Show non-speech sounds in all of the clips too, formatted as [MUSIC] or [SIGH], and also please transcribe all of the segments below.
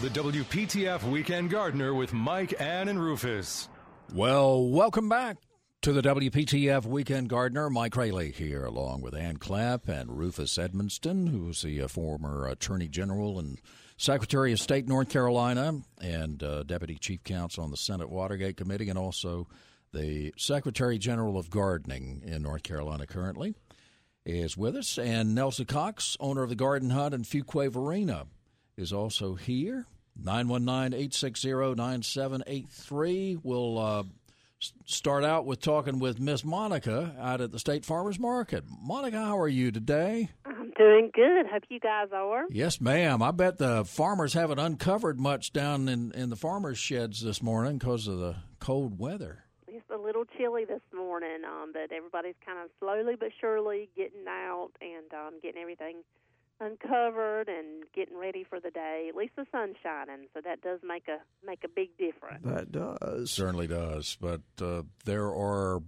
the WPTF Weekend Gardener with Mike, Ann, and Rufus. Well, welcome back to the WPTF Weekend Gardener. Mike Raley here, along with Ann Clapp and Rufus Edmisten, who's the uh, former Attorney General and Secretary of State, North Carolina, and uh, Deputy Chief Counsel on the Senate Watergate Committee, and also the Secretary General of Gardening in North Carolina currently, is with us. And Nelson Cox, owner of the Garden Hut in Fuquay Varina, is also here. 919-860-9783. We'll uh, start out with talking with Miss Monica out at the State Farmers Market. Monica, how are you today? I'm doing good. Hope you guys are. Yes, ma'am. I bet the farmers haven't uncovered much down in, in the farmers' sheds this morning because of the cold weather. It's a little chilly this morning, um, but everybody's kind of slowly but surely getting out and um, getting everything uncovered and getting ready for the day. At least the sun's shining, so that does make a make a big difference. That does. Certainly does. But uh, there are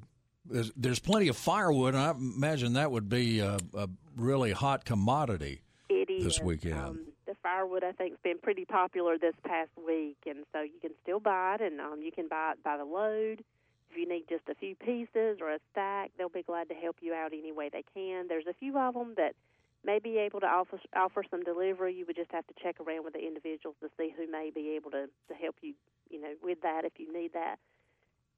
there's, there's plenty of firewood, and I imagine that would be a, a really hot commodity. It is This weekend. Um, the firewood, I think, has been pretty popular this past week, and so you can still buy it, and um, you can buy it by the load. If you need just a few pieces or a stack, they'll be glad to help you out any way they can. There's a few of them that may be able to offer offer some delivery. You would just have to check around with the individuals to see who may be able to to help you, you know, with that if you need that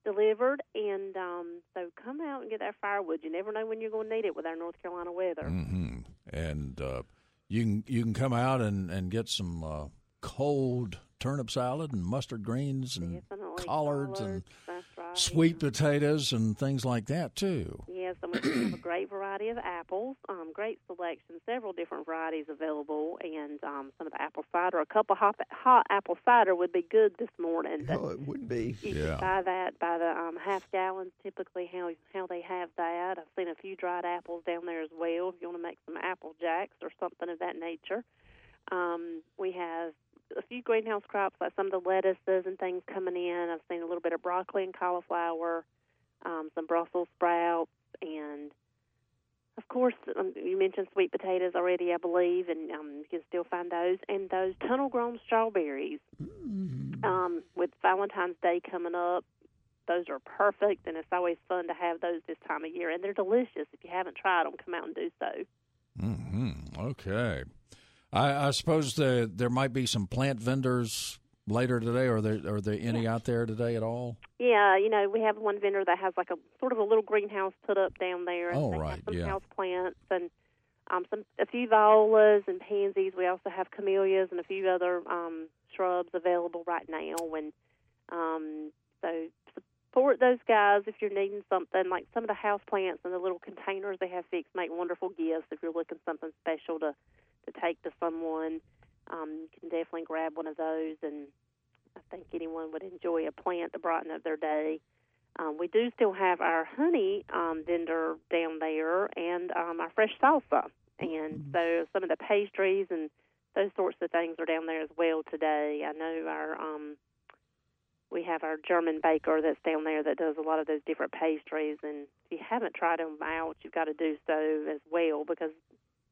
delivered. And um, so come out and get that firewood. You never know when you're going to need it with our North Carolina weather. hmm And uh, you can you can come out and, and get some uh, cold turnip salad and mustard greens and Definitely collards and right. sweet potatoes and things like that too. Yes, and we have a great variety of apples. Um, great selection, several different varieties available, and um, some of the apple cider. A cup of hot, hot apple cider would be good this morning. Oh, it would be. you Yeah. buy that by the um, half gallons. Typically, how how they have that. I've seen a few dried apples down there as well. If you want to make some apple jacks or something of that nature, um, we have a few greenhouse crops like some of the lettuces and things coming in. I've seen a little bit of broccoli and cauliflower, um, some Brussels sprouts, and of course, um, you mentioned sweet potatoes already, I believe, and um, you can still find those. And those tunnel grown strawberries um, with Valentine's Day coming up, those are perfect, and it's always fun to have those this time of year. And they're delicious. If you haven't tried them, come out and do so. hmm Okay. I, I suppose there there might be some plant vendors later today. Are there are there any out there today at all? Yeah, you know, we have one vendor that has like a sort of a little greenhouse put up down there. and Oh, right, some yeah. house plants and um, some a few violas and pansies. We also have camellias and a few other um, shrubs available right now. And um, so support those guys if you're needing something. Like some of the house plants and the little containers they have fixed make wonderful gifts. If you're looking something special to to take to someone, um, you can definitely grab one of those and I think anyone would enjoy a plant to brighten up their day. Um, we do still have our honey um, vendor down there and um, our fresh salsa. And so some of the pastries and those sorts of things are down there as well today. I know our um, we have our German baker that's down there that does a lot of those different pastries. And if you haven't tried them out, you've got to do so as well because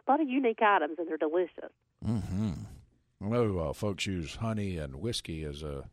a lot of unique items and they're delicious. Mm-hmm. I know uh, folks use honey and whiskey as a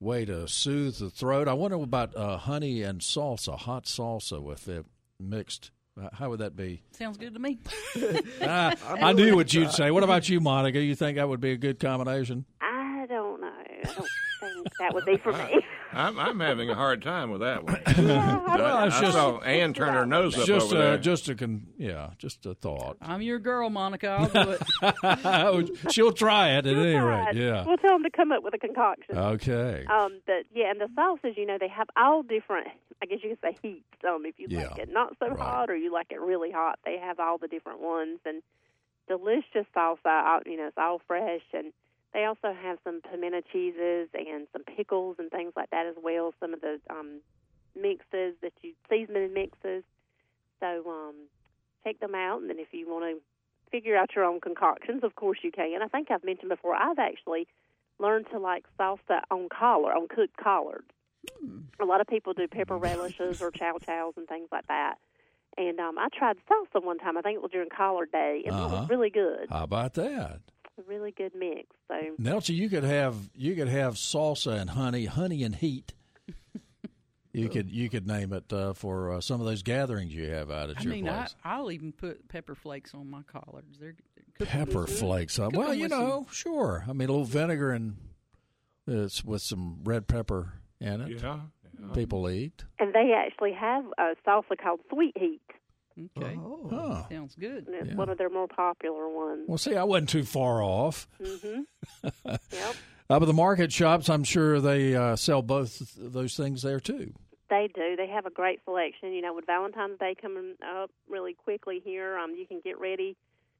way to soothe the throat. I wonder about uh, honey and salsa, hot salsa with it mixed. Uh, How would that be? Sounds good to me. [LAUGHS] Ah, [LAUGHS] I knew what you'd say. What about you, Monica? You think that would be a good combination? I don't know. I don't [LAUGHS] think that would be for me. I'm, I'm having a hard time with that one. [LAUGHS] Well, I, it's I just- saw Ann turn her nose up just over uh, there. just a con- yeah, just a thought. I'm your girl, Monica. I'll do it. [LAUGHS] She'll try it at any rate. Right. Yeah. We'll tell them to come up with a concoction. Okay. Um, but yeah, and the sauces, you know, they have all different. I guess you could say heats. Um, if you like it not so Right. hot or you like it really hot, they have all the different ones and delicious salsa. all- You know, it's all fresh, and they also have some pimento cheeses and some pickles and things like that as well. Some of the um, mixes that you seasoning mixes. So um, check them out, and then if you want to figure out your own concoctions, of course you can. I think I've mentioned before I've actually learned to like salsa on collard, on cooked collards. A lot of people do pepper relishes or chow chows and things like that. And um, I tried salsa one time. I think it was during collard day, and it Uh-huh. was really good. How about that? A really good mix. So Nelson, you could have you could have salsa and honey, honey and heat. [LAUGHS] You could you could name it uh, for uh, some of those gatherings you have out at I your mean, I, place. I'll even put pepper flakes on my collards. They're cooked Pepper flakes. Uh, cook well, you with know, sure. I mean, a little vinegar and it's with some red pepper in it. Yeah. People eat. and they actually have a salsa called Sweet Heat. Some- Okay, Huh. sounds good. And it's Yeah. one of their more popular ones. Well, see, I wasn't too far off. hmm [LAUGHS] yep, Uh, but the market shops, I'm sure they uh, sell both those things there too. they do. They have a great selection. You know, with Valentine's Day coming up really quickly here, um, you can get ready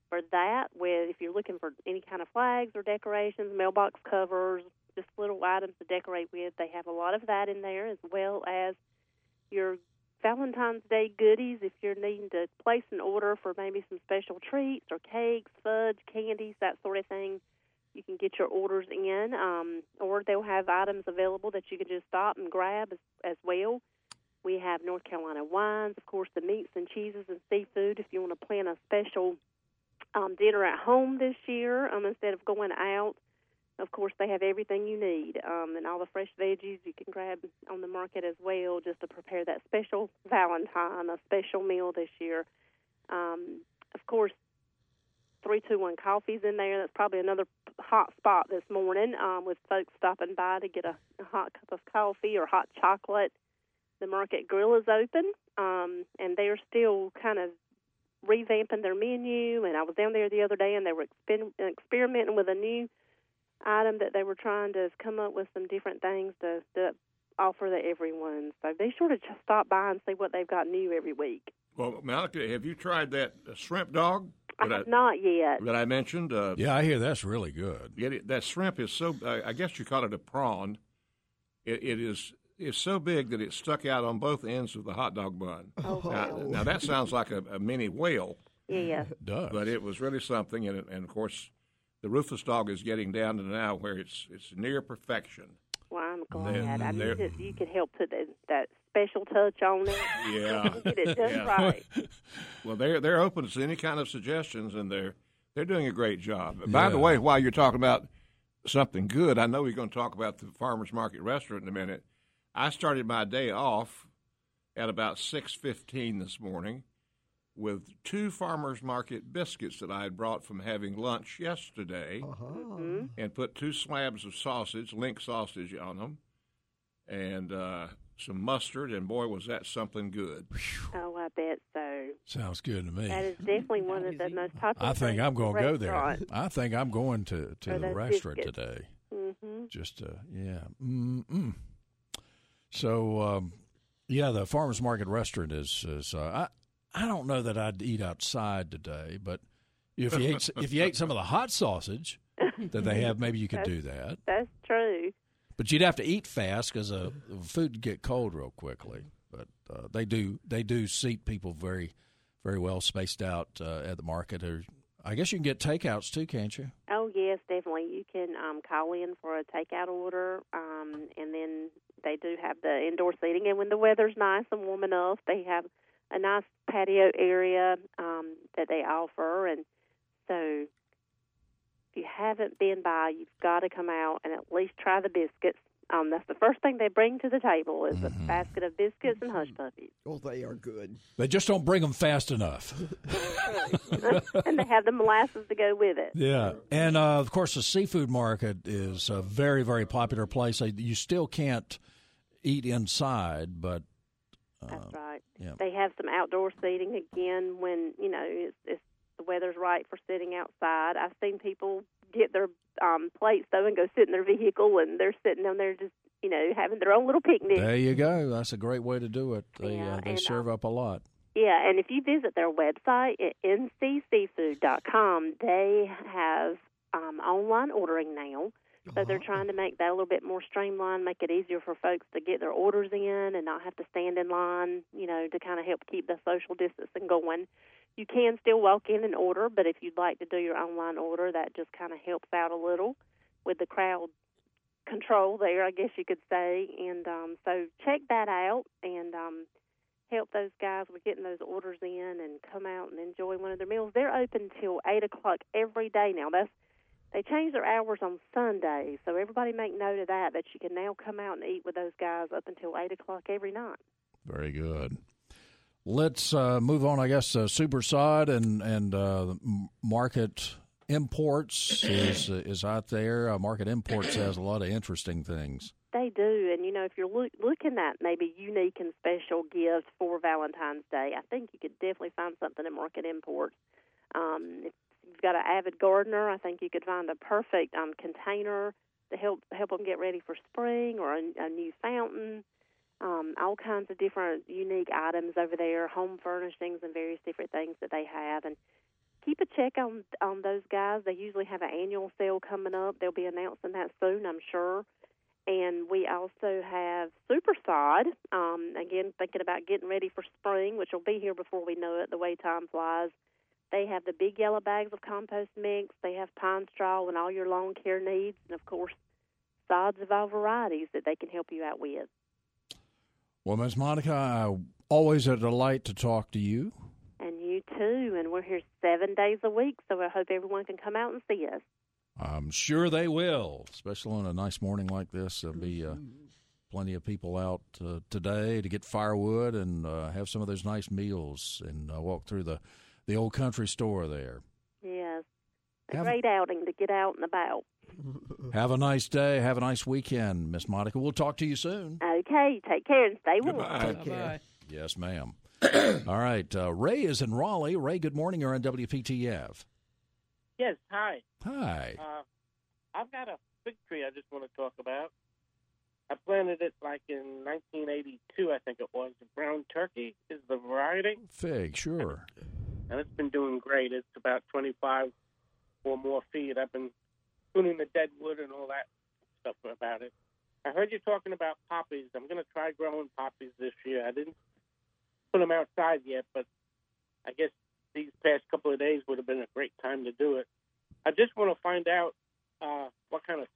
for that. With if you're looking for any kind of flags or decorations, mailbox covers, just little items to decorate with, they have a lot of that in there, as well as your Valentine's Day goodies. If you're needing to place an order for maybe some special treats or cakes, fudge, candies, that sort of thing, you can get your orders in, um, or they'll have items available that you can just stop and grab as, as well. We have North Carolina wines, of course, the meats and cheeses and seafood. If you want to plan a special um, dinner at home this year um, instead of going out, of course, they have everything you need um, and all the fresh veggies you can grab on the market as well just to prepare that special Valentine, a special meal this year. Um, of course, 321 Coffee's in there. That's probably another hot spot this morning um, with folks stopping by to get a, a hot cup of coffee or hot chocolate. The Market Grill is open, um, and they're still kind of revamping their menu. And I was down there the other day, and they were exper- experimenting with a new item that they were trying to come up with some different things to, to offer to everyone. So be sure to just stop by and see what they've got new every week. Well, Malika, have you tried that uh, shrimp dog I that have not yet. that I mentioned? Uh, Yeah, I hear that's really good. Get it, that shrimp is so. Uh, I guess you call it a prawn. It, it is. It's so big that it's stuck out on both ends of the hot dog bun. Oh, Now, now that sounds like a, a mini whale, Yeah. [LAUGHS] It does. but it was really something. And, and of course, the Rufus dog is getting down to now where it's it's near perfection. Well, I'm glad. They're- I mean, they're- that you could help put that, that special touch on it. [LAUGHS] Yeah. Get it just Yeah. right. [LAUGHS] Well, they're they're open to any kind of suggestions, and they're they're doing a great job. By the way, while you're talking about something good, I know we're going to talk about the farmers market restaurant in a minute. I started my day off at about six fifteen this morning with two farmers market biscuits that I had brought from having lunch yesterday, Mhm. and put two slabs of sausage, link sausage, on them, and uh, some mustard, and boy, was that something good. Oh, I bet so. Sounds good to me. That is definitely one of the most popular. I think I'm going to go there. I think I'm going to, to the restaurant biscuits. today. Mhm. Just uh, yeah. Mm-mm. So um, yeah, the farmers market restaurant is is. Uh, I I don't know that I'd eat outside today, but if you ate if you ate some of the hot sausage that they have, maybe you could do that. That's true. But you'd have to eat fast because uh, the food would get cold real quickly. But uh, they do they do seat people very very well spaced out uh, at the market. Or I guess you can get takeouts too, can't you? Oh yes, definitely. You can um, call in for a takeout order, um, and then they do have the indoor seating. And when the weather's nice and warm enough, they have a nice patio area um, that they offer. And so, if you haven't been by, you've got to come out and at least try the biscuits. Um, that's the first thing they bring to the table is a basket of biscuits and hush puppies. Oh, they are good. They just don't bring them fast enough. [LAUGHS] [LAUGHS] and they have the molasses to go with it. Yeah, and uh, of course the seafood market is a very very popular place. You still can't eat inside, but That's right. yeah. They have some outdoor seating again when you know it's, it's the weather's right for sitting outside. I've seen people get their um, plates though and go sit in their vehicle, and they're sitting down there just you know having their own little picnic. there you go. That's a great way to do it. They Yeah, uh, they serve up a lot. Yeah, and if you visit their website at ncseafood.com, they have um, online ordering now. So they're trying to make that a little bit more streamlined, make it easier for folks to get their orders in and not have to stand in line, you know, to kind of help keep the social distancing going. You can still walk in and order, but if you'd like to do your online order, that just kind of helps out a little with the crowd control there, I guess you could say. And um, so check that out and um, help those guys with getting those orders in and come out and enjoy one of their meals. They're open till eight o'clock every day now. That's they changed their hours on Sundays, so everybody make note of that. That you can now come out and eat with those guys up until eight o'clock every night. Very good. Let's uh, move on. I guess uh, Supersod and and uh, Market Imports is [CLEARS THROAT] is out there. Uh, Market Imports has a lot of interesting things. They do, and you know, if you're look, looking at maybe unique and special gifts for Valentine's Day, I think you could definitely find something at Market Imports. Um, if you've got an avid gardener, I think you could find a perfect um, container to help help them get ready for spring, or a, a new fountain. Um, all kinds of different unique items over there, home furnishings, and various different things that they have, and keep a check on on those guys. They usually have an annual sale coming up. They'll be announcing that soon, I'm sure. And we also have Super Sod. Um, again, thinking about getting ready for spring, which will be here before we know it. The way time flies. They have the big yellow bags of compost mix. They have pine straw and all your lawn care needs, and of course, sods of all varieties that they can help you out with. Well, Miss Monica, always a delight to talk to you. And you too. And we're here seven days a week, so I hope everyone can come out and see us. I'm sure they will, especially on a nice morning like this. There'll be uh, plenty of people out uh, today to get firewood and uh, have some of those nice meals and uh, walk through the, the old country store there. Yes. A Have- great outing to get out and about. [LAUGHS] Have a nice day. Have a nice weekend, Miss Monica. We'll talk to you soon. Okay, take care and stay warm. Goodbye. Bye-bye. Yes, ma'am. [COUGHS] All right. Uh, Ray is in Raleigh. Ray, good morning. You're on WPTF. Yes, hi. Hi. Uh, I've got a fig tree I just want to talk about. I planted it like in 1982, I think it was. Brown turkey is the variety, Fig, sure. And it's been doing great. It's about 25 or more feet. I've been pruning the dead wood and all that stuff about it. I heard you talking about poppies. I'm going to try growing poppies this year. I didn't put them outside yet, but I guess these past couple of days would have been a great time to do it. I just want to find out uh, what kind of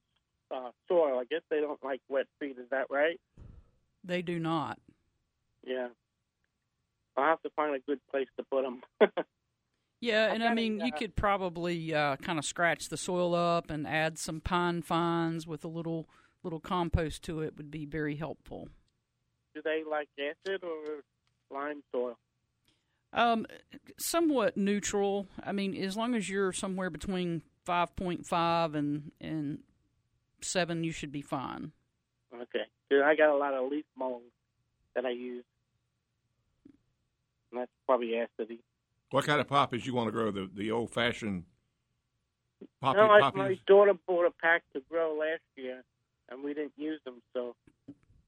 uh, soil. I guess they don't like wet feet. Is that right? They do not. Yeah. I'll have to find a good place to put them. [LAUGHS] Yeah, and I mean, you uh, could probably uh, kind of scratch the soil up and add some pine fines with a little little compost to it would be very helpful. do they like acid or lime soil? Um, somewhat neutral. I mean, as long as you're somewhere between five point five and and seven, you should be fine. Okay. I got a lot of leaf mold that I use. And that's probably acidy. What kind of poppies you want to grow? The the old fashioned poppy no, I, poppies. my daughter bought a pack to grow last year, and we didn't use them. So,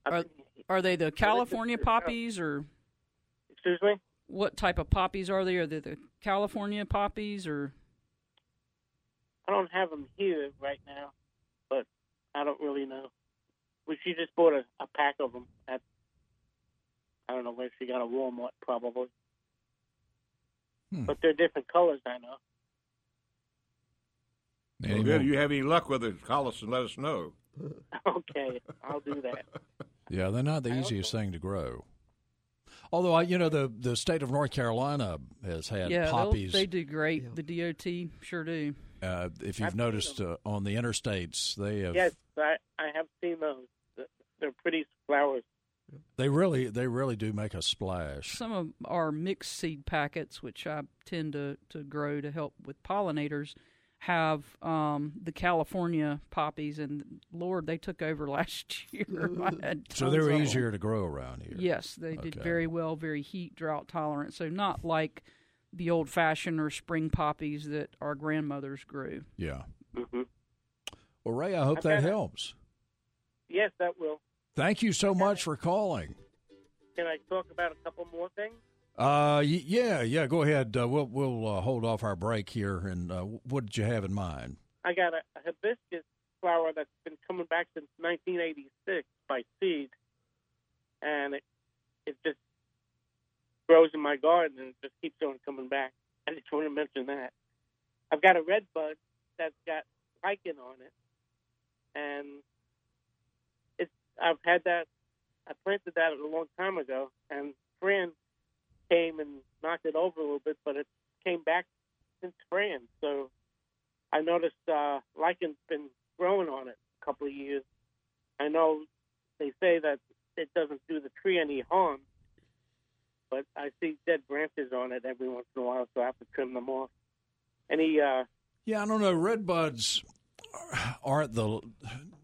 I Are, think- are they the California Yeah. poppies or excuse me. what type of poppies are they? Are they the California poppies or? I don't have them here right now, but I don't really know. Well, she just bought a, a pack of them at I don't know where she got a Walmart probably, Hmm. but they're different colors. I know. Well, Any good. you have any luck with it, call us and let us know. [LAUGHS] okay, I'll do that. [LAUGHS] Yeah, they're not the I easiest thing to grow. Although I, you know, the the state of North Carolina has had yeah, poppies. they do great. The DOT sure do. Uh, if I've you've noticed uh, on the interstates, they have Yes, I I have seen those. They're pretty flowers. They really they really do make a splash. Some of our mixed seed packets, which I tend to, to grow to help with pollinators, have um, the California poppies, and Lord, they took over [LAUGHS] last year. So they're easier to grow around here. Yes, they did very well, very heat drought tolerant. So not like the old fashioned or spring poppies that our grandmothers grew. Yeah. hmm Well, Ray, I hope I've that helps. Yes, that will. Thank you so much for calling. Can I talk about a couple more things? Uh, yeah, yeah. Go ahead. Uh, we'll we'll uh, hold off our break here. And uh, what did you have in mind? I got a, a hibiscus flower that's been coming back since 1986 by seed, and it it just grows in my garden and it just keeps on coming back. I just want to mention that. I've got a red bud that's got lichen on it, and I've had that. I planted that a long time ago, and Fran came and knocked it over a little bit, but it came back since Fran. So I noticed uh, lichen's been growing on it a couple of years. I know they say that it doesn't do the tree any harm, but I see dead branches on it every once in a while, so I have to trim them off. Any uh, Yeah, I don't know. Red buds aren't the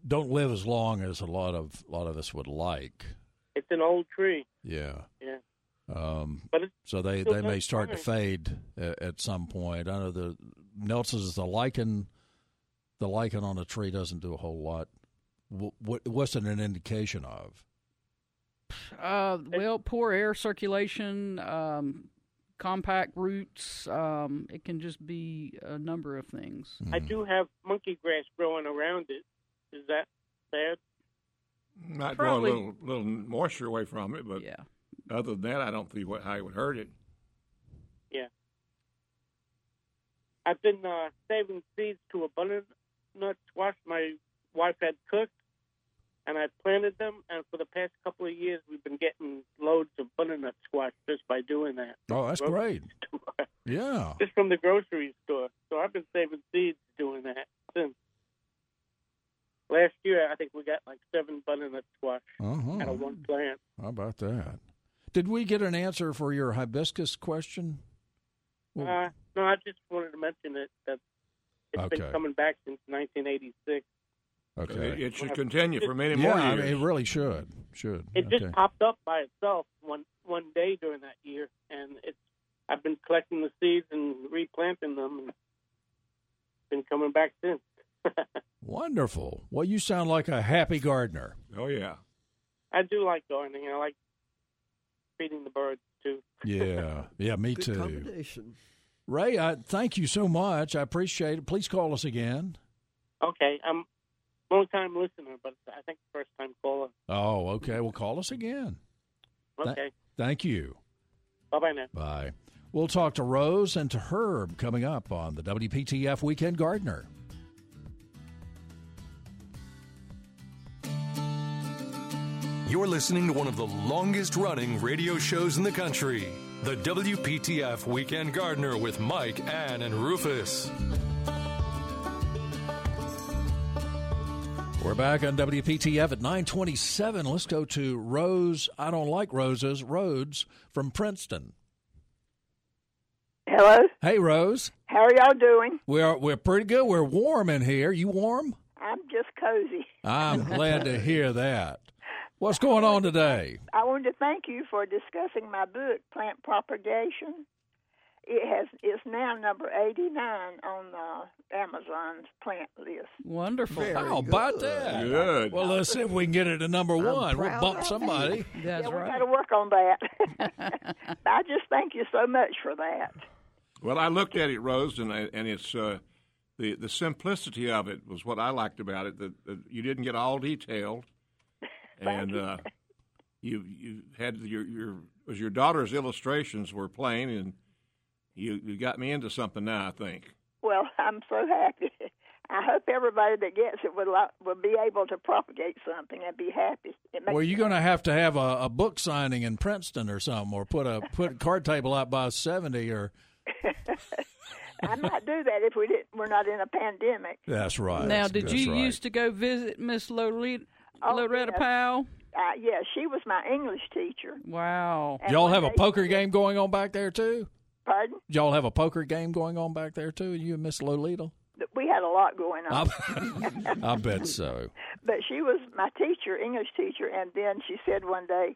don't live as long as a lot of a lot of us would like. it's an old tree, Yeah. yeah, Um, but so they, they may does start to fade at, at some point. I know the Nelson's the lichen. The lichen on a tree doesn't do a whole lot. What, what what's it an indication of? Uh, well, poor air circulation, um, compact roots. Um, it can just be a number of things. I do have monkey grass growing around it. Is that bad? Might Probably- draw a little little moisture away from it, but Yeah. other than that, I don't see what, how it would hurt it. Yeah, I've been uh, saving seeds to a butternut squash my wife had cooked, and I planted them. And for the past couple of years, we've been getting loads of butternut squash just by doing that. Oh, that's great. great. Yeah. just from the grocery store. So I've been saving seeds doing that since. Last year, I think we got like seven butternut squash Uh-huh. out of one plant. How about that? Did we get an answer for your hibiscus question? Well- Uh, no, I just wanted to mention it that it's Okay. been coming back since 1986. Okay. It, it should continue for many yeah, more I years. mean, it really should. Should. It okay. just popped up by itself one one day during that year, and it's I've been collecting the seeds and replanting them, and been coming back since. [LAUGHS] Wonderful. Well, you sound like a happy gardener. oh yeah. I do like gardening. I like feeding the birds too. Yeah. [LAUGHS] Yeah, me Good too. combination. Ray, I thank you so much. I appreciate it. Please call us again. Okay, I'm a long time listener, but I think first time caller. Oh, okay. Well, call us again. Th- Okay, Thank you. bye bye now. Bye. We'll talk to Rose and to Herb coming up on the WPTF Weekend Gardener. You're listening to one of the longest running radio shows in the country. The WPTF Weekend Gardener with Mike, Ann, and Rufus. We're back on WPTF at 927. Let's go to Rose. I don't like roses. Rhodes from Princeton. Hello. Hey, Rose. How are y'all doing? We're we're pretty good. We're warm in here. You warm? I'm just cozy. I'm [LAUGHS] glad to hear that. What's going on today? I wanted to thank you for discussing my book, Plant Propagation. It has is now number 89 on the Amazon's plant list. Wonderful. Very How about that? Good. Well, let's see if we can get it to number I'm one. We'll bump somebody. That's yeah, we right. got to work on that. [LAUGHS] [LAUGHS] I just thank you so much for that. Well, I looked at it, Rose, and I- and it's uh, the the simplicity of it was what I liked about it. That, that you didn't get all detailed, [LAUGHS] and uh, you you had your your was your daughter's illustrations were plain, and you you got me into something now. I think. Well, [LAUGHS] I'm so happy. [LAUGHS] I hope everybody that gets it will will be able to propagate something and be happy. It makes Well, you're going to have to have a, a book signing in Princeton or something, or put a [LAUGHS] put a card table out by seventy, or I might do that if we didn't. We're not in a pandemic. that's right. Now, did That's you right. used to go visit Miss Loretta, Oh, Loretta yes. Powell? Uh, yeah, she was my English teacher. Wow. And Y'all have a poker game going on back there too? Pardon? Y'all have a poker game going on back there too? You and Miss Lolita? We had a lot going on. I [LAUGHS] bet so. But she was my teacher, English teacher, and then she said one day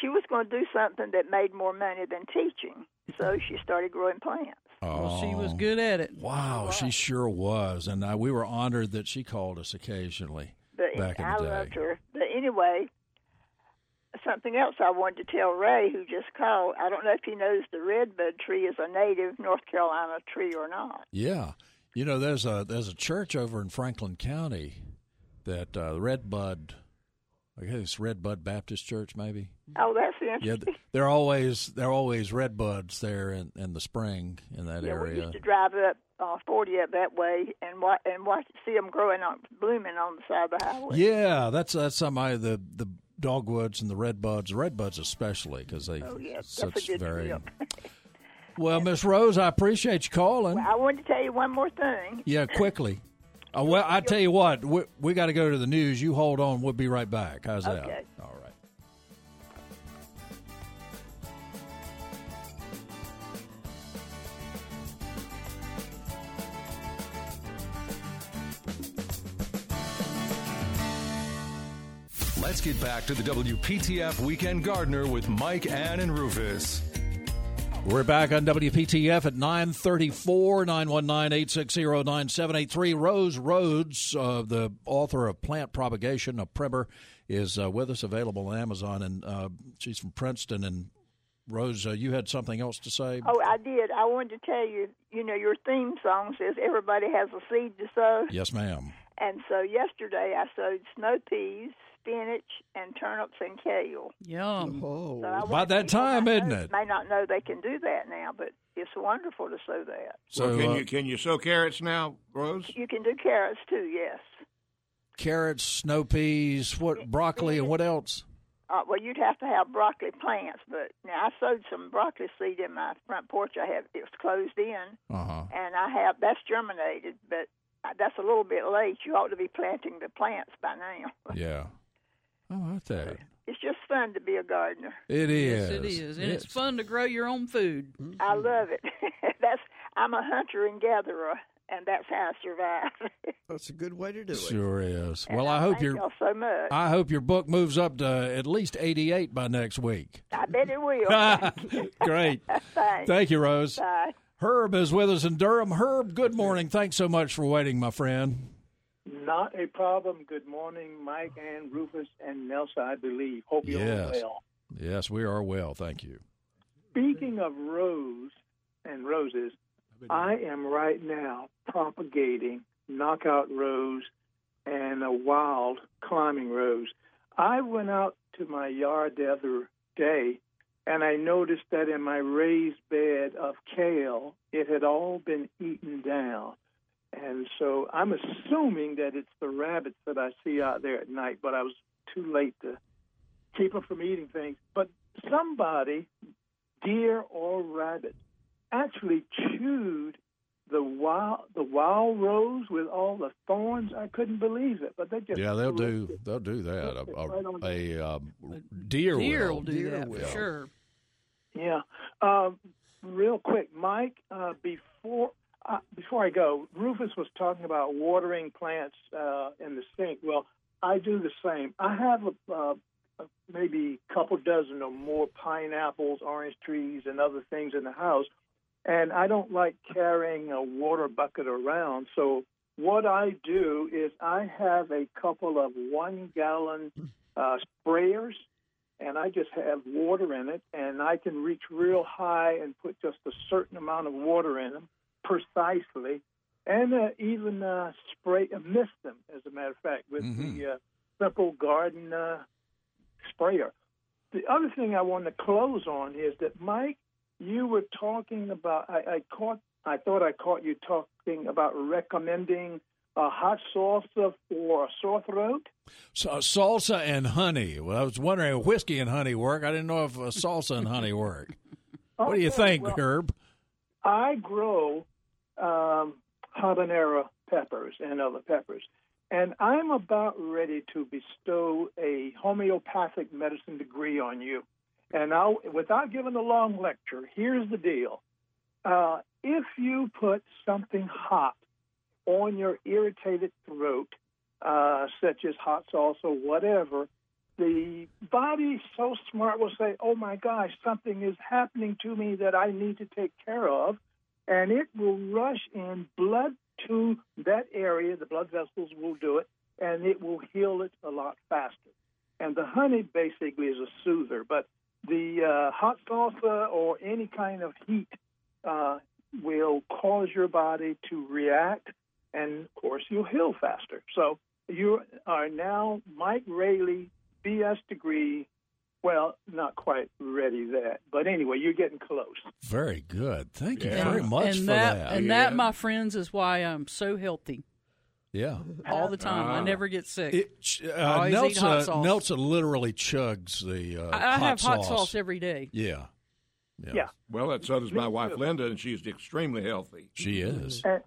she was going to do something that made more money than teaching. So she started growing plants. Well, she was Oh. good at it. Wow, she sure was, and uh, we were honored that she called us occasionally. But Back in the day. I day. loved her. But anyway, something else I wanted to tell Ray, who just called. I don't know if he knows the redbud tree is a native North Carolina tree or not. Yeah, you know, there's a there's a church over in Franklin County that uh, Red Bud, I guess it's Red Bud Baptist Church, maybe. Oh, that's Yeah, interesting. th- they're always they're always red buds there in, in the spring in that Yeah, we area. used to drive up uh, 40 up that way and watch and watch see them growing on blooming on the side of the highway. Yeah, that's that's somebody the the dogwoods and the red buds, the red buds especially because they Oh, yeah, such very. [LAUGHS] Well, Miss Rose, I appreciate you calling. I wanted to tell you one more thing. Yeah, quickly. [LAUGHS] Uh, well, I tell you what, we, we got to go to the news. You hold on. We'll be right back. How's that? Okay. All Let's get back to the WPTF Weekend Gardener with Mike, Ann, and Rufus. We're back on WPTF at 934 919 860 9783. Rose Rhodes, uh, the author of Plant Propagation, a primer, is uh, with us, available on Amazon. And uh, she's from Princeton. And Rose, uh, you had something else to say? Oh, I did. I wanted to tell you, you know, your theme song says everybody has a seed to sow. Yes, ma'am. And so yesterday I sowed snow peas, spinach, and turnips and kale. Yum. So I About that time, isn't know- it? May not know they can do that now, but it's wonderful to sow that. So, well, can uh, you can you sow carrots now, Rose? You can do carrots too, yes. carrots, snow peas, what broccoli, and what else? Uh, well, you'd have to have broccoli plants, but now I sowed some broccoli seed in my front porch. I have it was closed in, Uh huh. and I have that's germinated, but that's a little bit late. You ought to be planting the plants by now. [LAUGHS] Yeah. Oh, I tell you. It's just fun to be a gardener. It is. Yes, it is, and it's Yes. fun to grow your own food. I love it. [LAUGHS] that's I'm a hunter and gatherer, and that's how I survive. [LAUGHS] That's a good way to do it. Sure is. And Well, I hope thank your y'all so much. I hope your book moves up to at least 88 by next week. I bet it will. Great. Thanks. Thank you, Rose. Bye. Herb is with us in Durham. Herb, good morning. Thanks so much for waiting, my friend. Not a problem. Good morning, Mike and Rufus and Nelson, I believe. Hope you're Yes. well. Yes, we are well. Thank you. Speaking of rose and roses, I am right now propagating knockout rose and a wild climbing rose. I went out to my yard the other day and I noticed that in my raised bed of kale, it had all been eaten down. And so I'm assuming that it's the rabbits that I see out there at night, but I was too late to keep them from eating things. But somebody, deer or rabbit, actually chewed the wild the wild rose with all the thorns. I couldn't believe it, but they just Yeah, they'll do it. they'll do that. A, Right on a, a, um, deer, Deer will. will do Deer that will. for sure. Yeah. Um, real quick, Mike. Uh, before uh, before I go, Rufus was talking about watering plants uh, in the sink. Well, I do the same. I have a, uh, a maybe a couple dozen or more pineapples, orange trees, and other things in the house, and I don't like carrying a water bucket around. So what I do is I have a couple of one gallon uh, sprayers and I just have water in it, and I can reach real high and put just a certain amount of water in them precisely, and uh, even uh, spray uh, mist them. As a matter of fact, with the uh, simple garden uh, sprayer. The other thing I want to close on is that Mike, you were talking about. I, I caught. I thought I caught you talking about recommending a hot salsa for a sore throat. So, salsa and honey. Well, I was wondering if whiskey and honey work. I didn't know if uh, salsa and honey work. What do you think, well, Herb? I grow um, habanero peppers and other peppers, and I'm about ready to bestow a homeopathic medicine degree on you. And I'll, without giving a long lecture, here's the deal: uh, if you put something hot on your irritated throat, uh, such as hot sauce or whatever, the body so smart will say, "Oh my gosh, something is happening to me that I need to take care of," and it will rush in blood to that area. The blood vessels will do it, and it will heal it a lot faster. And the honey basically is a soother, but the uh, hot salsa or any kind of heat uh, will cause your body to react, and of course, you'll heal faster. So you are now Mike Raley, BS degree. Well, not quite ready that, but anyway, you're getting close. Very good. Thank you Yeah. very much and for that, that. and Yeah. that, my friends, is why I'm so healthy yeah. all the time. I Ah. never get sick. It, uh, always eat hot sauce. Nelson literally chugs the uh, I, I hot have hot sauce. sauce every day. Yeah. yeah. Yeah. Well, that so does my wife Linda, and she's extremely healthy. She is. And,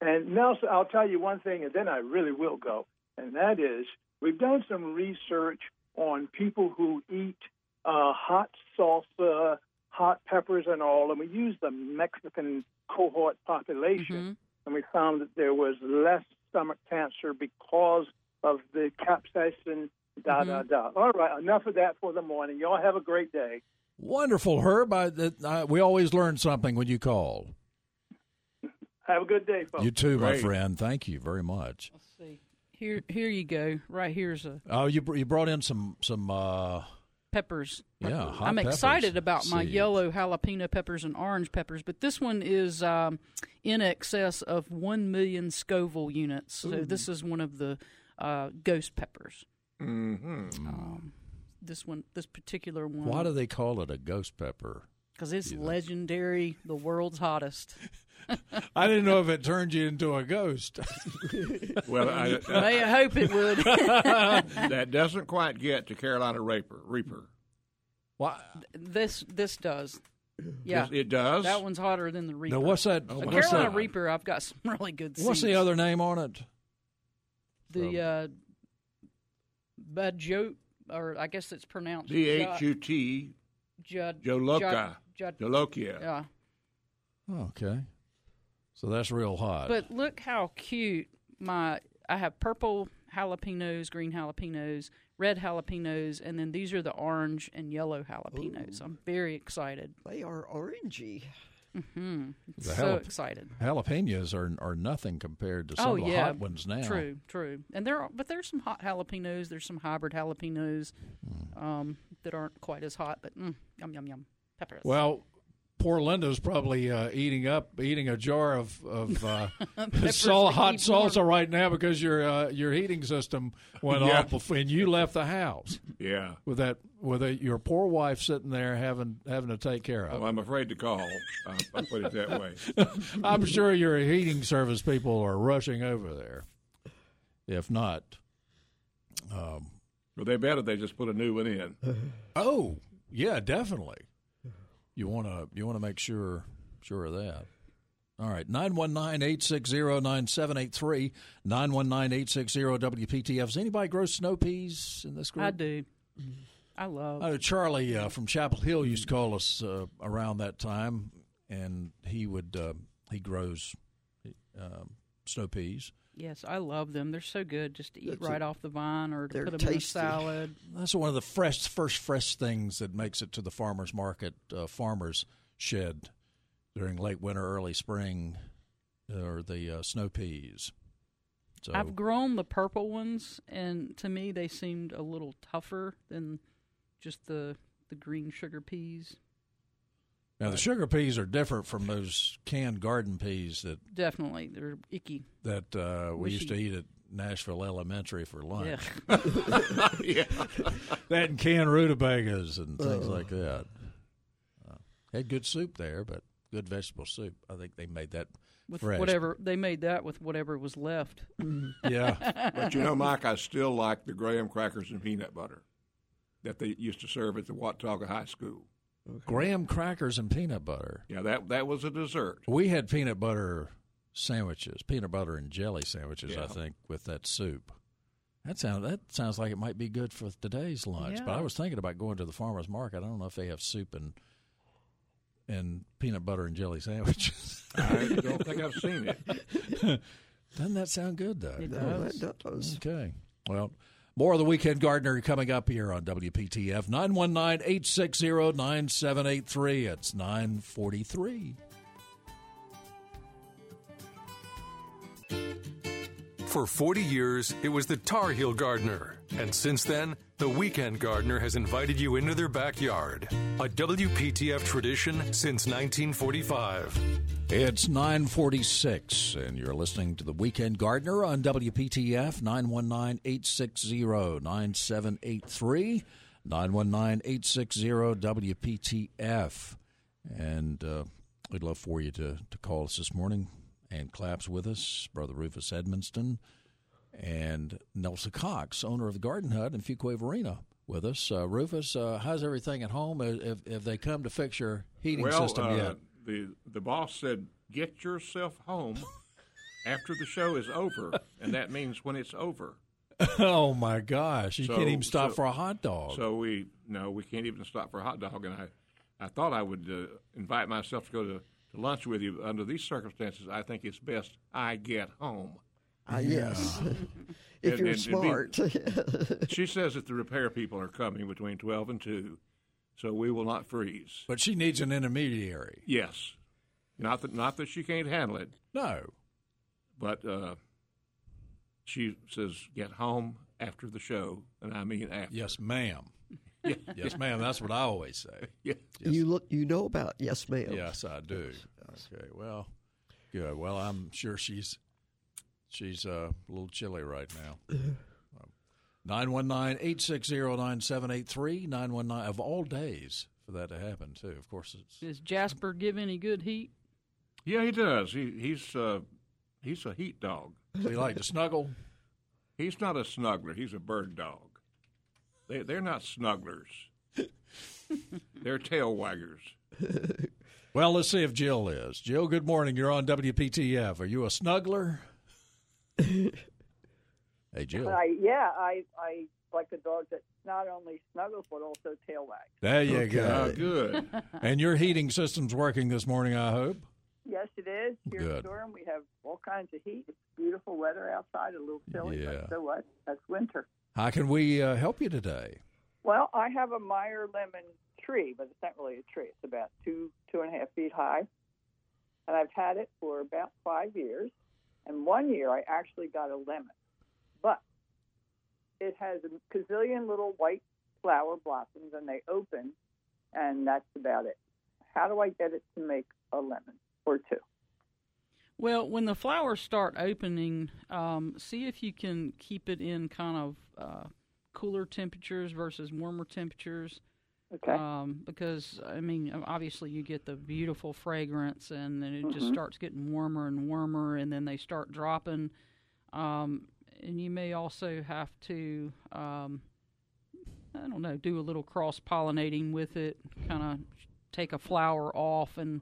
and Nelson, I'll tell you one thing, and then I really will go, and that is we've done some research on people who eat uh, hot salsa, hot peppers, and all, and we used the Mexican cohort population, and we found that there was less stomach cancer because of the capsaicin. Da da da. All right, enough of that for the morning. Y'all have a great day. Wonderful, Herb. I, that, I, we always learn something when you call. Have a good day, folks. You too, my friend. Thank you very much. Let's see. Here, here you go. Right here's a Oh, you br- you brought in some some uh, peppers. yeah. Hot I'm peppers. excited about my Seeds. yellow jalapeno peppers and orange peppers, but this one is um, in excess of one million Scoville units. So this is one of the uh, ghost peppers. Mm-hmm. Um, this one, this particular one, Why do they call it a ghost pepper? Because it's legendary, the world's hottest. [LAUGHS] I didn't know if it turned you into a ghost. [LAUGHS] Well, I, [LAUGHS] May I hope it would. that doesn't quite get to Carolina Reaper. Reaper. Why? this this does. Yeah, Yes, it does. that one's hotter than the Reaper. Now, what's that? A what's Carolina that- Reaper, I've got some really good. Stuff. What's the other name on it? The uh, Bajote, or I guess it's pronounced D H U T Jud. Jolokia. Jud, Jolokia. yeah. Okay, so that's real hot. But look how cute my I have purple jalapenos, green jalapenos, red jalapenos, and then these are the orange and yellow jalapenos. I'm very excited. They are orangey. Hmm. The So jalap- excited. jalapenos are are nothing compared to some oh of the yeah, hot ones now. True, true. And there, are, but there's some hot jalapenos. There's some hybrid jalapenos Hmm. um, that aren't quite as hot, but mm, yum yum yum. Peppers. Well, poor Linda's probably uh, eating up eating a jar of of uh, [LAUGHS] [LAUGHS] sal- hot keep salsa right now because your uh, your heating system went Yeah. off before, and you left the house Yeah. with that with a, your poor wife sitting there having having to take care of. Well, I'm afraid to call. Uh, I'll put it that way. [LAUGHS] I'm sure your heating service people are rushing over there. If not, um, Well, they better they just put a new one in. oh yeah, definitely. You want to you want to make sure sure of that. All right, 919-860-9783, 919-860-WPTF. Does anybody grow snow peas in this group? I do. I love. I know Charlie uh, from Chapel Hill used to call us uh, around that time, and he would uh, he grows um, snow peas. Yes, I love them. They're so good just to eat That's right a- off the vine or to put them in a salad. That's one of the fresh, first fresh things that makes it to the farmers market, uh, farmers shed during late winter, early spring, or the uh, snow peas. So I've grown the purple ones, and to me, they seemed a little tougher than just the the green sugar peas. Now the sugar peas are different from those canned garden peas that Definitely, they're icky. that uh, we used to eat at Nashville Elementary for lunch. Yeah. [LAUGHS] yeah. that and canned rutabagas and things like that. Uh, had good soup there, but good vegetable soup. I think they made that with fresh. whatever they made that with whatever was left. [LAUGHS] Yeah, But you know, Mike, I still like the graham crackers and peanut butter that they used to serve at the Watauga High School. Graham crackers and peanut butter. Yeah, that that was a dessert. We had peanut butter sandwiches, peanut butter and jelly sandwiches. I think with that soup. That sounds that sounds like it might be good for today's lunch. But I was thinking about going to the farmers market. I don't know if they have soup and and peanut butter and jelly sandwiches. [LAUGHS] I don't think I've seen it. [LAUGHS] Doesn't that sound good though? It No, does. that does. Okay. Well, more of the Weekend Gardener coming up here on WPTF 919 860 9783. It's 943. For 40 years, it was the Tar Heel Gardener. And since then, the Weekend Gardener has invited you into their backyard. A WPTF tradition since 1945. It's 946, and you're listening to the Weekend Gardener on WPTF 919-860-9783, 919-860-WPTF. And uh, we'd love for you to, to call us this morning. Ann Clapp's with us, Brother Rufus Edmisten, and Nelson Cox, owner of the Garden Hut in Fuquay-Varina, with us. Uh, Rufus, uh, how's everything at home? Have, have they come to fix your heating well, system uh, yet? the the boss said, "Get yourself home after the show is over," and that means when it's over. [LAUGHS] Oh my gosh! You So- can't even stop so- for a hot dog. So we no, we can't even stop for a hot dog. And I, I thought I would uh, invite myself to go to, to lunch with you. Under these circumstances, I think it's best I get home. Ah, yes. [LAUGHS] [LAUGHS] if And- you're and- and be- smart. [LAUGHS] She says that the repair people are coming between twelve and two, so we will not freeze. but she needs an intermediary. Yes, not that not that she can't handle it, No. but uh, she says get home after the show, and I mean after. Yes, ma'am. Yeah. Yes, ma'am. That's what I always say. [LAUGHS] Yeah. You look. You know about yes, ma'am. Yes, I do. Okay. Well, good. Well, I'm sure she's she's uh, a little chilly right now. [CLEARS THROAT] 919-860-9783, 919 of all days for that to happen too. Of course, it's Does Jasper give any good heat? Yeah, he does. He he's uh, he's a heat dog. so you like to snuggle. He's not a snuggler. He's a bird dog. They they're not snugglers. [LAUGHS] they're tail waggers. Well, let's see if Jill is. Jill, good morning. You're on WPTF. Are you a snuggler? [LAUGHS] hey, Jill. I, yeah, I I like a dog that not only snuggles but also tail wags. There you go. Oh, good. [LAUGHS] And your heating system's working this morning, I hope. Yes, it is. Here Good. in Durham, we have all kinds of heat. It's beautiful weather outside, a little chilly, Yeah. but so what? That's winter. How can we uh, help you today? Well, I have a Meyer lemon tree, but it's not really a tree. It's about two two and a half feet high, and I've had it for about five years. And one year, I actually got a lemon, but it has a gazillion little white flower blossoms, and they open, and that's about it. How do I get it to make a lemon or two? Well, when the flowers start opening, um, see if you can keep it in kind of uh, cooler temperatures versus warmer temperatures. Okay. Um, because I mean, obviously you get the beautiful fragrance, and then it just Mhm. starts getting warmer and warmer, and then they start dropping. Um, and you may also have to, um, I don't know, do a little cross pollinating with it. Kind of take a flower off and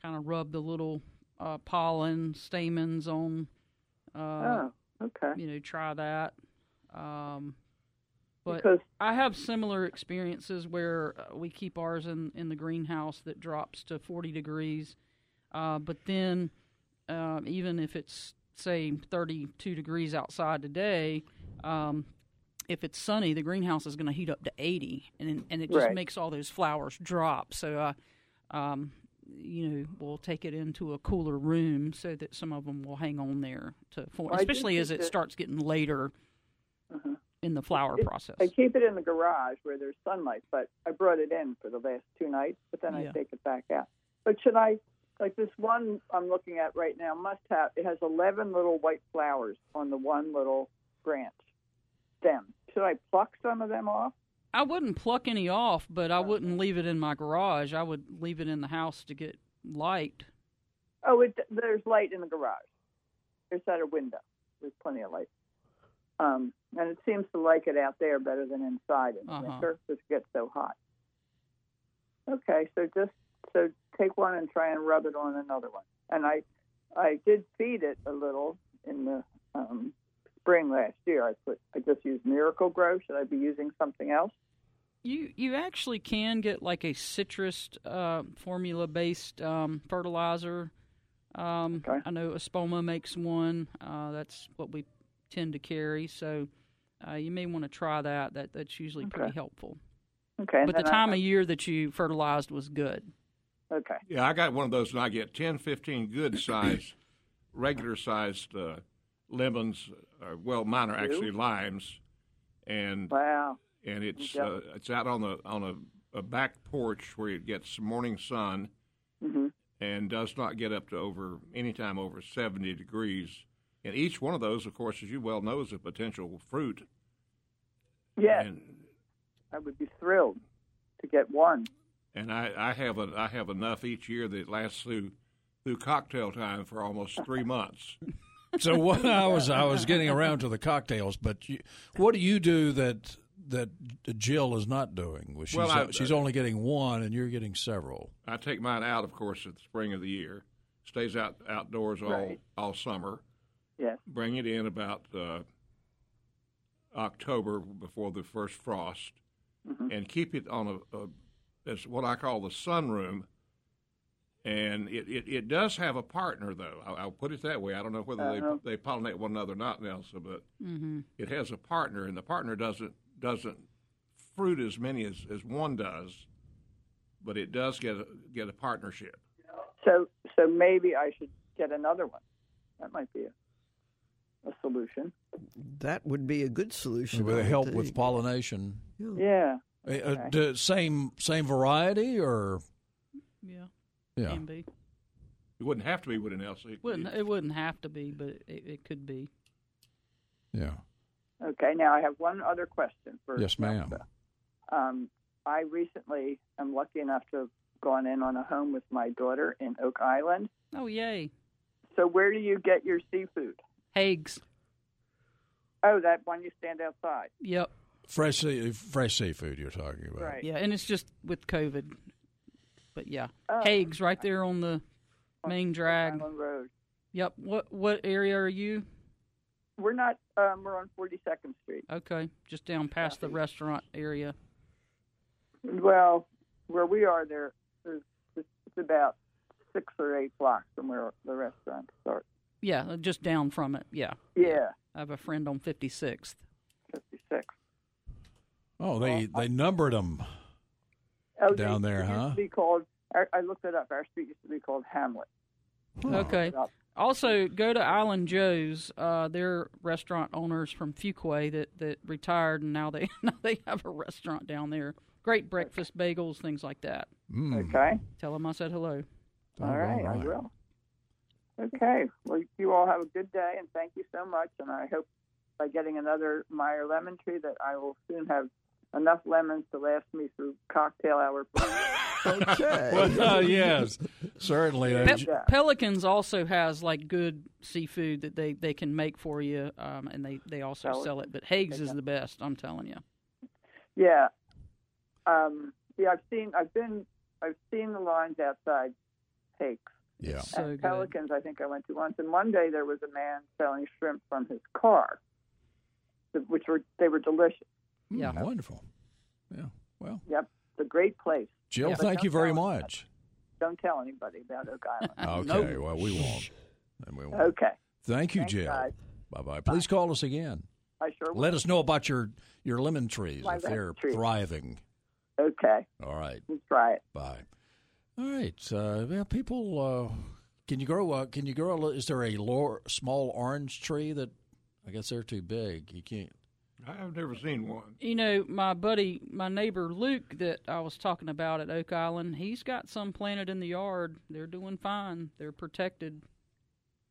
kind of rub the little uh, pollen stamens on. Uh, oh, okay. You know, try that. Um, but Because- I have similar experiences where uh, we keep ours in, in the greenhouse that drops to 40 degrees. Uh, but then, um, even if it's, say, 32 degrees outside today, um, if it's sunny, the greenhouse is going to heat up to 80, and and it just Right. makes all those flowers drop. So, uh, um, you know, we'll take it into a cooler room so that some of them will hang on there to form, Well, especially as it that- starts getting later uh-huh. in the flower It- process. I keep it in the garage where there's sunlight, but I brought it in for the last two nights, but then Yeah. I take it back out. But should I, like this one I'm looking at right now, must have, it has 11 little white flowers on the one little branch stem. Should I pluck some of them off? I wouldn't pluck any off, but I wouldn't leave it in my garage. I would leave it in the house to get light. Oh, it, there's light in the garage. There's at a window. There's plenty of light. Um, and it seems to like it out there better than inside in the Uh-huh. winter because it gets so hot. Okay, so just so take one and try and rub it on another one. And I, I did feed it a little in the um, spring last year. I put I just used Miracle-Gro. Should I be using something else? You you actually can get like a citrus uh, formula based um, fertilizer. Um, I know Espoma makes one. Uh, that's what we tend to carry. So uh, you may want to try that. That that's usually pretty helpful. Okay, But the then I- time of year that you fertilized was good. Okay. Yeah, I got one of those, and I get 10, 15 good sized, regular sized uh, lemons. Uh, well, mine are actually limes, and Wow. And it's Yep. uh, it's out on the on a, a back porch where it gets morning sun, hmm and does not get up to over any time over seventy degrees. And each one of those, of course, as you well know, is a potential fruit. Yes, And I would be thrilled to get one. and I, I have a, I have enough each year that lasts through through cocktail time for almost three months. So what [LAUGHS] I was I was getting around to the cocktails, but you, what do you do that that Jill is not doing? Well, she's, Well, I- she's only getting one, and you're getting several. I take mine out, of course, at the spring of the year. Stays out outdoors all Right. all summer. Yes. Bring it in about uh, October before the first frost, Mm-hmm. and keep it on a, a it's what I call the sunroom. And it, it, it does have a partner, though. I'll, I'll put it that way. I don't know whether Uh-huh. they they pollinate one another or not, Nelson, but Mm-hmm. it has a partner, and the partner doesn't doesn't fruit as many as, as one does, but it does get a, get a partnership. So, so maybe I should get another one. That might be a, a solution. That would be a good solution. With would help with think. pollination. Yeah. Uh, uh, Okay. d- same same variety or Yeah, yeah. can be. It wouldn't have to be, would it, Elsie? Wouldn't it wouldn't have to be, but it, it could be. Yeah. Okay. Now I have one other question for Yes, ma'am. Um, I recently am lucky enough to have gone in on a home with my daughter in Oak Island. Oh yay, So where do you get your seafood? Hagues. Oh, that one you stand outside. Yep. Fresh sea, fresh seafood you're talking about. Right. Yeah, and it's just with COVID. But yeah, Oh. Hagues right there on the main drag. Island Road. Yep. What what area are you? We're not. Um, we're on Forty Second Street. Okay, just down past the restaurant area. Well, where we are, there, there's it's it's about six or eight blocks from where the restaurant starts. Yeah, uh, just down from it. Yeah. Yeah, I have a friend on 56th. fifty six. Oh, they they numbered them. Oh, Down they- there, it used huh? To be called. I, I looked it up. Our street used to be called Hamlet. Okay. Looked it up. Also, go to Island Joe's. Uh, they're restaurant owners from Fuquay that, that retired, and now they [LAUGHS] now they have a restaurant down there. Great breakfast bagels, things like that. Mm. Okay. Tell them I said hello. Oh, all right, I will. Okay. Well, you all have a good day, and thank you so much. And I hope by getting another Meyer lemon tree that I will soon have enough lemons to last me through cocktail hour. [LAUGHS] [LAUGHS] Okay. Well, uh, yes, certainly. Pe- Yeah. Pelicans also has like good seafood that they, they can make for you, um, and they, they also Pelican. sell it. But Hagues is the best. I'm telling you. Yeah. Um, yeah, I've seen, I've been, I've seen the lines outside Hakes. yeah. So and good. Pelicans, I think I went to once. And one day there was a man selling shrimp from his car, which were they were delicious. Yeah. Mm, wonderful. Yeah. Well, Yep, it's a great place. Jill, Yeah. thank you very tell much. Don't tell anybody about Oak Island. [LAUGHS] Okay. Nope. Well, we won't. And we won't. okay, Thank you, Thanks, Jill. guys. Bye bye. Please call us again. I sure will. Let us know about your your lemon trees My if they're trees. thriving. Okay, All right. we'll try it. Bye. All right. Uh, yeah, people, uh, can you grow? Uh, can you grow? A, is there a lor- small orange tree that? I guess they're too big. You can't. I've never seen one. You know, my buddy, my neighbor Luke, that I was talking about at Oak Island, he's got some planted in the yard. They're doing fine. They're protected.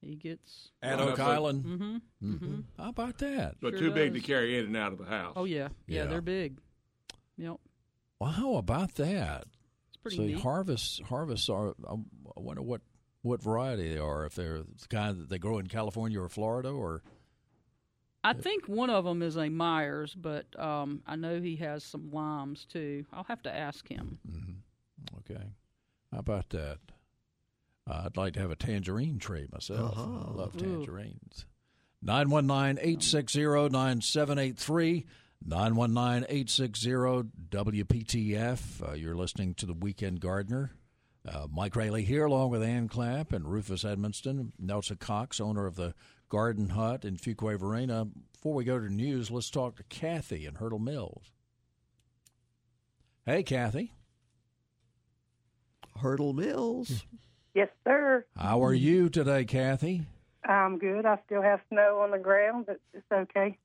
He gets. At Oak that's a- Island. Mm-hmm. mm-hmm. How about that? But Sure too big to carry in and out of the house. Oh yeah. yeah, Yeah. they're big. Yep, Well, how about that? it's pretty See, neat. harvests harvests are. I wonder what what variety they are. If they're the kind that they grow in California or Florida, or I think one of them is a Meyers, but um, I know he has some limes too. I'll have to ask him. Mhm. okay. How about that? Uh, I'd like to have a tangerine tree myself. I Uh-huh. love Ooh. tangerines. 919-860-9783. 919-860-WPTF. Uh, you're listening to The Weekend Gardener. Uh, Mike Raley here, along with Ann Clapp and Rufus Edmisten, Nelson Cox, owner of the Garden Hut in Fuquay Varina. Before we go to news, let's talk to Kathy in Hurdle Mills. Hey, Kathy. Hurdle Mills. Yes, sir. How are you today, Kathy? I'm good. I still have snow on the ground, but it's okay.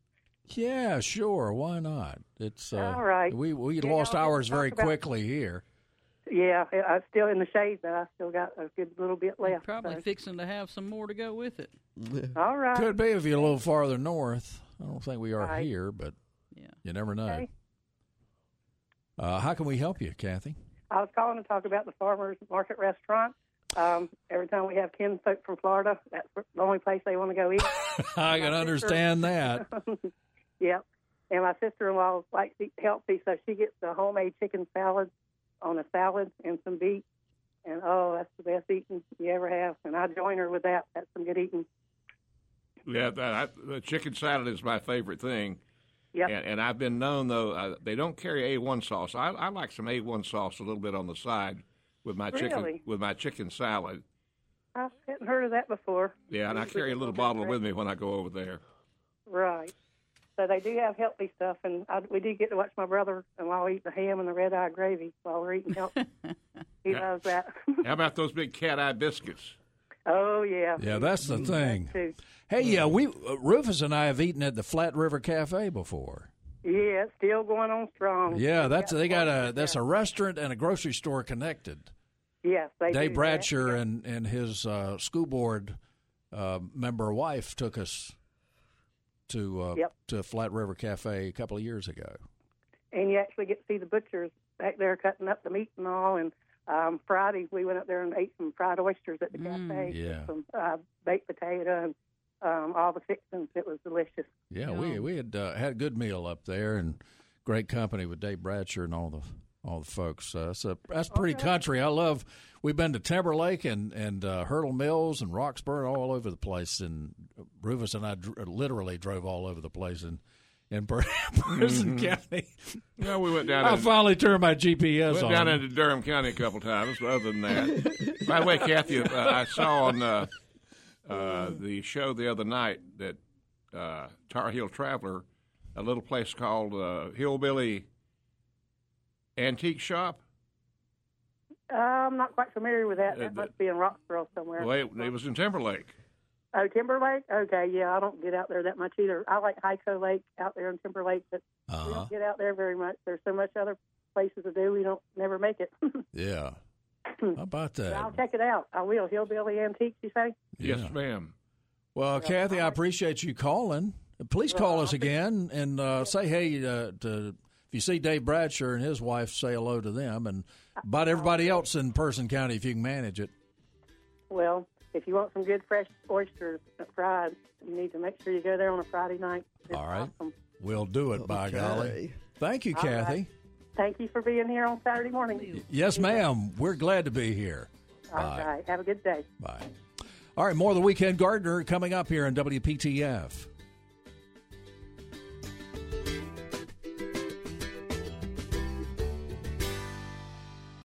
Yeah, sure. Why not? It's uh, All right. We we Yeah, lost I'll ours talk very about- quickly here. Yeah, I- I'm still in the shade, but I still got a good little bit left. Probably so. fixing to have some more to go with it. All right. Could be if you're a little farther north. I don't think we are Right. here, but Yeah. you never know. Okay. Uh, how can we help you, Kathy? I was calling to talk about the farmers market restaurant. Um, every time we have kin folk from Florida, that's the only place they want to go eat. [LAUGHS] I can understand that. [LAUGHS] yep. And my sister-in-law likes to eat healthy, so she gets the homemade chicken salad on a salad and some beets. And oh, that's the best eating you ever have. And I join her with that. That's some good eating. Yeah, that, I, the chicken salad is my favorite thing. Yep. And, and I've been known though uh, they don't carry A1 sauce. I, I like some A1 sauce a little bit on the side with my chicken with my chicken salad. I hadn't heard of that before. Yeah, and I carry a little bottle with me when I go over there. Right. So they do have healthy stuff, and I, we do get to watch my brother-in-law eat the ham and the red-eye gravy while we're eating healthy. [LAUGHS] he Yeah. loves that. How about those big cat eye biscuits? oh yeah. Yeah, that's the thing. Hey, yeah, we uh, Rufus and I have eaten at the Flat River Cafe before. Yeah, it's still going on strong. Yeah, that's they got a that's a restaurant and a grocery store connected. Yes, they Dave do Bradsher that. and and his uh, school board uh, member wife took us to uh, Yep. to Flat River Cafe a couple of years ago. and you actually get to see the butchers back there cutting up the meat and all. And um, Friday we went up there and ate some fried oysters at the Mm, cafe. yeah. Some uh, baked potato and um, all the fixings. It was delicious. Yeah, we we had uh, had a good meal up there and great company with Dave Bradsher and all the all the folks. Uh, so that's pretty country. I love. We've been to Timberlake and and uh, Hurdle Mills and Roxboro, all over the place. And Rufus and I dr- literally drove all over the place in in Per- Person [LAUGHS] County. Yeah, we went down. I in- finally turned my GPS Went on. down into Durham County a couple times, but other than that. [LAUGHS] By the way, Kathy, uh, I saw on uh, uh, the show the other night that uh, Tar Heel Traveler, a little place called uh, Hillbilly Antique Shop. Uh, I'm not quite familiar with that. Uh, That the- must be in Roxboro somewhere. Well, it, it was in Timberlake. Oh, Timberlake? Okay, yeah, I don't get out there that much either. I like Hyco Lake out there in Timberlake, but we Uh-huh. don't get out there very much. There's so much other places to do, we don't never make it. [LAUGHS] Yeah. How about that? I'll check it out. I will. Hillbilly Antiques, you say? Yeah. Yes, ma'am. Well, Kathy, I appreciate you calling. Please call us again and uh, say hey uh, to. If you see Dave Bradsher and his wife, say hello to them, and about everybody else in Person County if you can manage it. Well, if you want some good fresh oysters fried, you need to make sure you go there on a Friday night. It's All right. awesome. We'll do it, by golly. Thank you, All Kathy. right. Thank you for being here on Saturday morning. Yes, ma'am. We're glad to be here. All right. Have a good day. Bye. All right, more of the Weekend Gardener coming up here on WPTF.